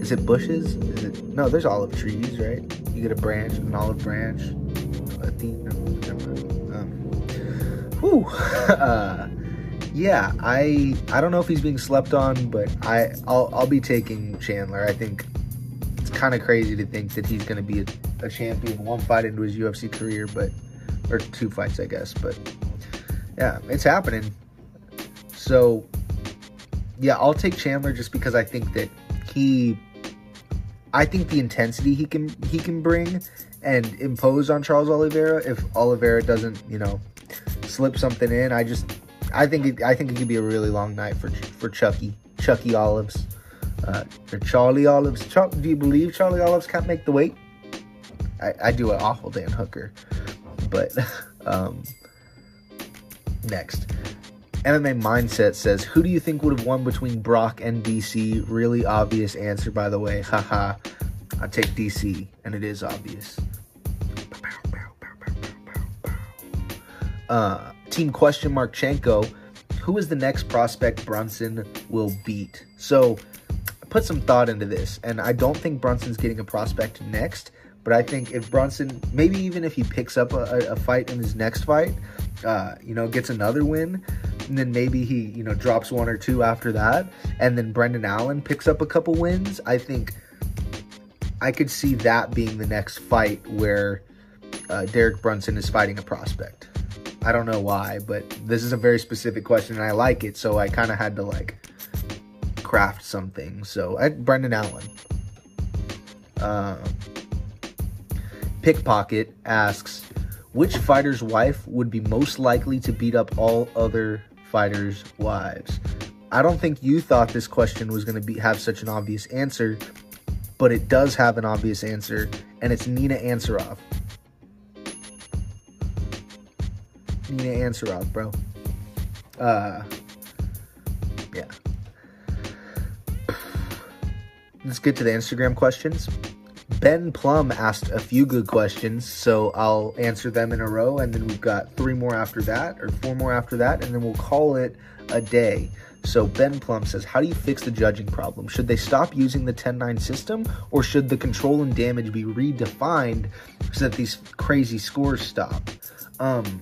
is it bushes? Is it no? There's olive trees, right? You get a branch, an olive branch. I think. Um, whew. uh, yeah, I I don't know if he's being slept on, but I I'll I'll be taking Chandler. I think kind of crazy to think that he's going to be a, a champion one fight into his UFC career, but or two fights, I guess. But yeah, it's happening. So yeah, I'll take Chandler just because I think that he I think the intensity he can he can bring and impose on Charles Oliveira if Oliveira doesn't, you know, slip something in. I just I think it, I think it could be a really long night for for Chucky Chucky Olives uh, Charlie Olives. Char- do you believe Charlie Olives can't make the weight? I, I do an awful Dan Hooker, but um, next. MMA Mindset says, Who do you think would have won between Brock and DC? Really obvious answer, by the way. Haha. I take DC, and it is obvious. Uh, team question mark Chenko. Who is the next prospect Brunson will beat? So, put some thought into this, and I don't think Brunson's getting a prospect next. But I think if Brunson, maybe even if he picks up a, a fight in his next fight, uh, you know, gets another win, and then maybe he, you know, drops one or two after that, and then Brendan Allen picks up a couple wins, I think I could see that being the next fight where uh, Derek Brunson is fighting a prospect. I don't know why, but this is a very specific question, and I like it, so I kind of had to like craft something. So, I, Brendan Allen. Uh, Pickpocket asks, which fighter's wife would be most likely to beat up all other fighters' wives? I don't think you thought this question was going to be have such an obvious answer, but it does have an obvious answer, and it's Nina Ansaroff. Nina Ansaroff, bro. Uh, Let's get to the Instagram questions. Ben Plum asked a few good questions, so I'll answer them in a row, and then we've got three more after that, or four more after that, and then we'll call it a day. So Ben Plum says, How do you fix the judging problem? Should they stop using the 10 9 system, or should the control and damage be redefined so that these crazy scores stop? Um,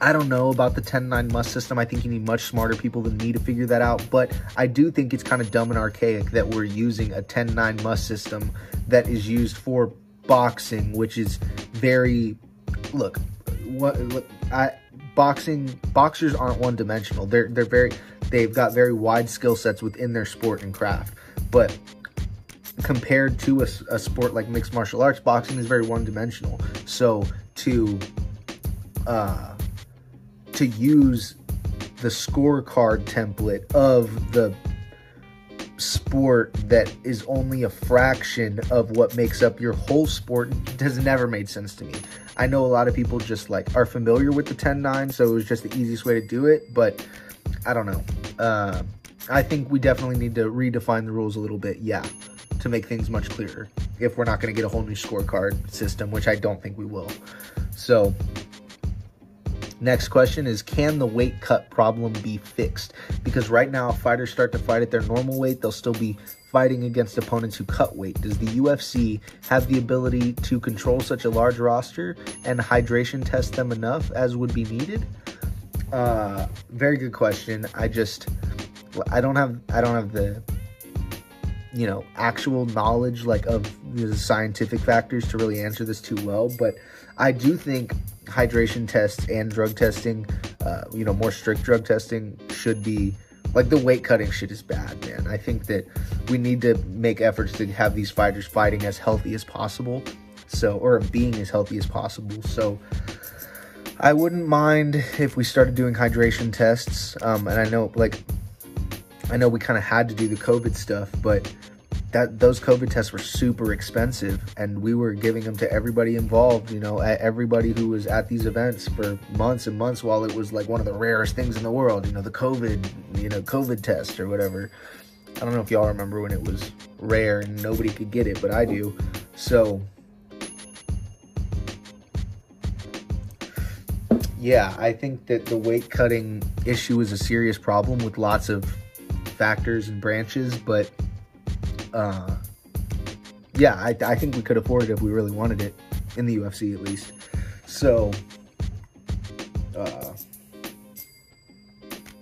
I don't know about the 10-9 must system. I think you need much smarter people than me to figure that out. But I do think it's kind of dumb and archaic that we're using a 10-9 must system that is used for boxing, which is very look. What look, I boxing boxers aren't one dimensional. They're they're very they've got very wide skill sets within their sport and craft. But compared to a, a sport like mixed martial arts, boxing is very one dimensional. So to uh to use the scorecard template of the sport that is only a fraction of what makes up your whole sport has never made sense to me. I know a lot of people just like are familiar with the 10-9, so it was just the easiest way to do it, but I don't know. Uh, I think we definitely need to redefine the rules a little bit, yeah, to make things much clearer. If we're not going to get a whole new scorecard system, which I don't think we will. So, Next question is Can the weight cut problem be fixed? Because right now, if fighters start to fight at their normal weight, they'll still be fighting against opponents who cut weight. Does the UFC have the ability to control such a large roster and hydration test them enough as would be needed? Uh, very good question. I just, I don't have, I don't have the, you know, actual knowledge like of the scientific factors to really answer this too well. But I do think hydration tests and drug testing, uh, you know, more strict drug testing should be like the weight cutting shit is bad, man. I think that we need to make efforts to have these fighters fighting as healthy as possible. So, or being as healthy as possible. So, I wouldn't mind if we started doing hydration tests. Um, and I know, like, I know we kind of had to do the COVID stuff, but that those COVID tests were super expensive, and we were giving them to everybody involved. You know, everybody who was at these events for months and months, while it was like one of the rarest things in the world. You know, the COVID, you know, COVID test or whatever. I don't know if y'all remember when it was rare and nobody could get it, but I do. So, yeah, I think that the weight cutting issue is a serious problem with lots of factors and branches, but uh, yeah, I, I think we could afford it if we really wanted it in the UFC at least. So, uh,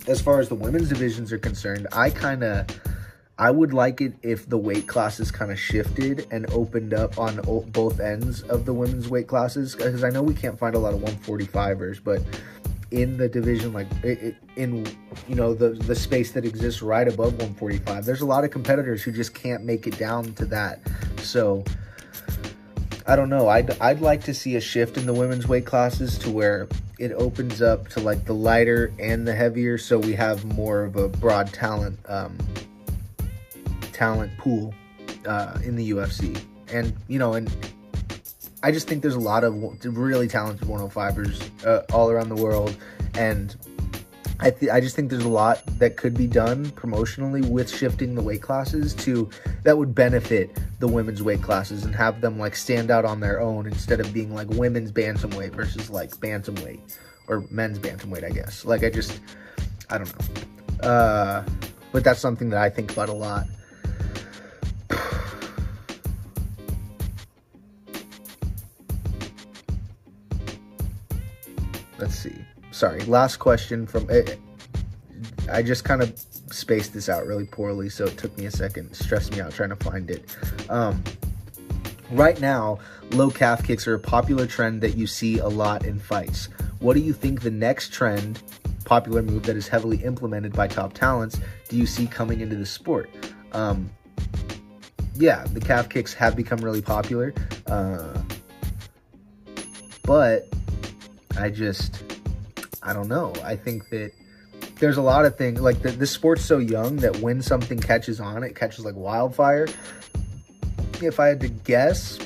as far as the women's divisions are concerned, I kind of I would like it if the weight classes kind of shifted and opened up on both ends of the women's weight classes because I know we can't find a lot of 145ers, but in the division, like in you know the the space that exists right above 145. There's a lot of competitors who just can't make it down to that. So I don't know. I'd I'd like to see a shift in the women's weight classes to where it opens up to like the lighter and the heavier, so we have more of a broad talent um, talent pool uh, in the UFC. And you know, and I just think there's a lot of really talented 105ers uh, all around the world, and I th- I just think there's a lot that could be done promotionally with shifting the weight classes to that would benefit the women's weight classes and have them like stand out on their own instead of being like women's bantamweight versus like bantamweight or men's bantamweight, I guess. Like I just I don't know. Uh, but that's something that I think about a lot. Let's see. Sorry, last question from. Eh, I just kind of spaced this out really poorly, so it took me a second. stressed me out trying to find it. Um, right now, low calf kicks are a popular trend that you see a lot in fights. What do you think the next trend, popular move that is heavily implemented by top talents, do you see coming into the sport? Um, yeah, the calf kicks have become really popular. Uh, but I just, I don't know. I think that there's a lot of things like the, this sport's so young that when something catches on, it catches like wildfire. If I had to guess,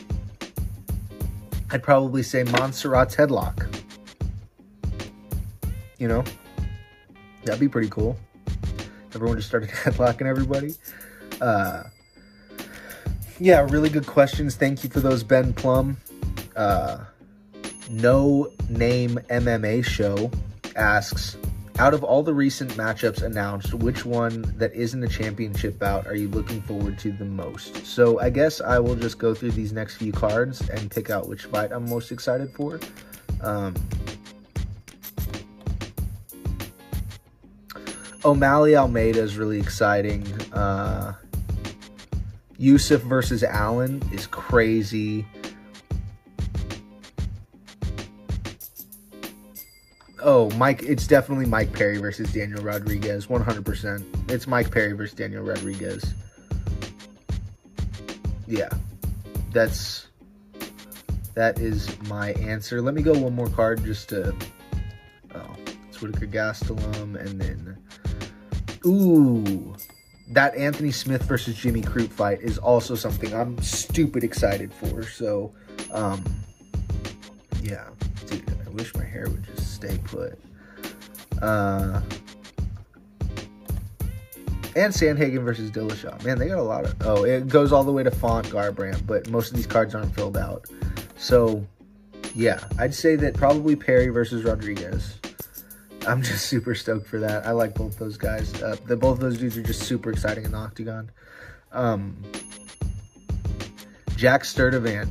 I'd probably say Montserrat's headlock. You know, that'd be pretty cool. Everyone just started headlocking everybody. Uh, yeah, really good questions. Thank you for those, Ben Plum. Uh, no Name MMA Show asks, out of all the recent matchups announced, which one that isn't a championship bout are you looking forward to the most? So I guess I will just go through these next few cards and pick out which fight I'm most excited for. Um, O'Malley Almeida is really exciting. Uh, Yusuf versus Allen is crazy. Oh, Mike, it's definitely Mike Perry versus Daniel Rodriguez, 100%. It's Mike Perry versus Daniel Rodriguez. Yeah, that's that is my answer. Let me go one more card just to. Oh, it's Whitaker Gastelum, and then. Ooh, that Anthony Smith versus Jimmy Crute fight is also something I'm stupid excited for. So, um, yeah, wish my hair would just stay put. Uh, and Sandhagen versus Dillashaw. Man, they got a lot of. Oh, it goes all the way to Font Garbrandt, but most of these cards aren't filled out. So, yeah, I'd say that probably Perry versus Rodriguez. I'm just super stoked for that. I like both those guys. Uh, the both those dudes are just super exciting in the octagon. Um, Jack Sturdivant,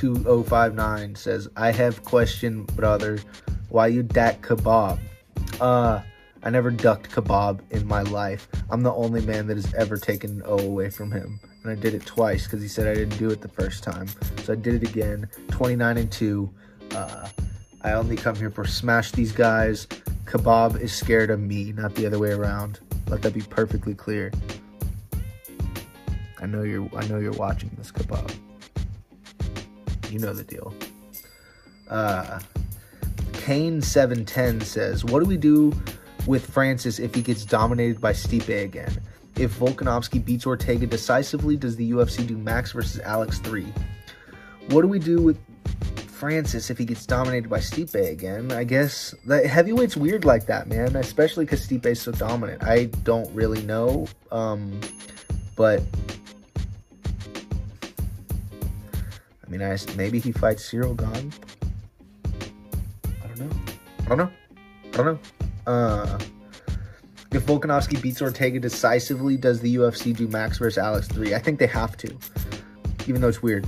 2059 says, I have question, brother. Why you dak kebab? Uh, I never ducked kebab in my life. I'm the only man that has ever taken an O away from him. And I did it twice because he said I didn't do it the first time. So I did it again. 29 and 2. Uh, I only come here for smash these guys. Kebab is scared of me, not the other way around. Let that be perfectly clear. I know you're I know you're watching this kebab. You know the deal. Uh Kane710 says, What do we do with Francis if he gets dominated by Stipe again? If Volkanovski beats Ortega decisively, does the UFC do Max versus Alex 3? What do we do with Francis if he gets dominated by Stipe again? I guess the heavyweight's weird like that, man, especially because Stipe's so dominant. I don't really know, um, but I mean, I, maybe he fights Ciryl Gane. I don't know. I don't know. I don't know. Uh, if Volkanovski beats Ortega decisively, does the UFC do Max versus Alex 3? I think they have to, even though it's weird.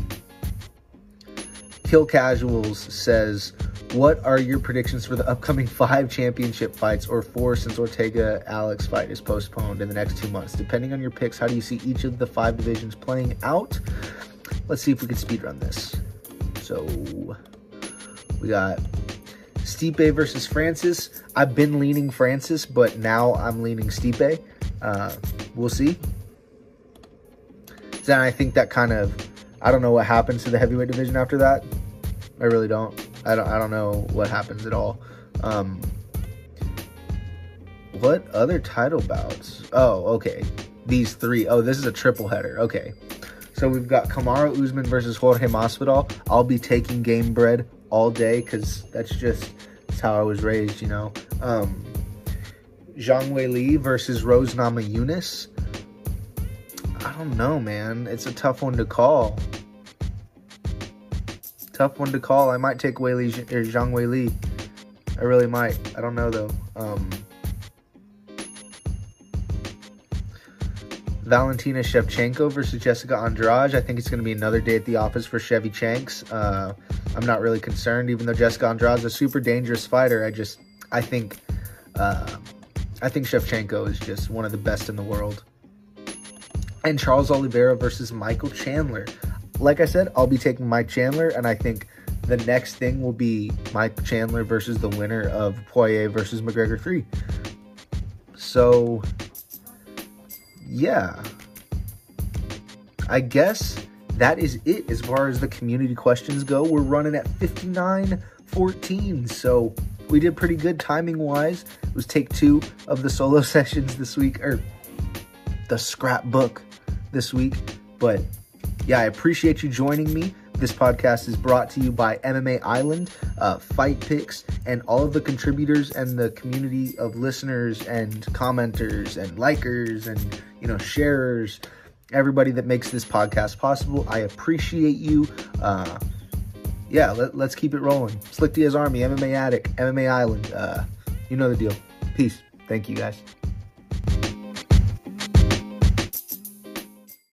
Kill Casuals says, What are your predictions for the upcoming five championship fights or four since Ortega Alex fight is postponed in the next two months? Depending on your picks, how do you see each of the five divisions playing out? Let's see if we can speedrun this. So, we got Stipe versus Francis. I've been leaning Francis, but now I'm leaning Stipe. Uh, we'll see. Then I think that kind of, I don't know what happens to the heavyweight division after that. I really don't. I don't. I don't know what happens at all. Um, what other title bouts? Oh, okay. These three. Oh, this is a triple header. Okay. So we've got Kamaru Usman versus Jorge Masvidal. I'll be taking Gamebred all day because that's just that's how I was raised, you know. Um, Zhang Wei Li versus Rose Nama Namajunas. I don't know, man. It's a tough one to call. Tough one to call. I might take Wei Li or Zhang Wei Li. I really might. I don't know though. Um, Valentina Shevchenko versus Jessica Andrade. I think it's going to be another day at the office for Chevy Chanks. Uh, I'm not really concerned, even though Jessica Andrade's a super dangerous fighter. I just, I think, uh, I think Shevchenko is just one of the best in the world. And Charles Oliveira versus Michael Chandler. Like I said, I'll be taking Mike Chandler, and I think the next thing will be Mike Chandler versus the winner of Poirier versus McGregor 3. So, yeah. I guess that is it as far as the community questions go. We're running at 59.14, so we did pretty good timing wise. It was take two of the solo sessions this week, or the scrapbook this week. But yeah, I appreciate you joining me. This podcast is brought to you by MMA Island, uh, Fight Picks, and all of the contributors and the community of listeners and commenters and likers and you know sharers, everybody that makes this podcast possible. I appreciate you. Uh, yeah, let, us keep it rolling. Slick Diaz Army, MMA Addict, MMA Island. Uh, you know the deal. Peace. Thank you guys.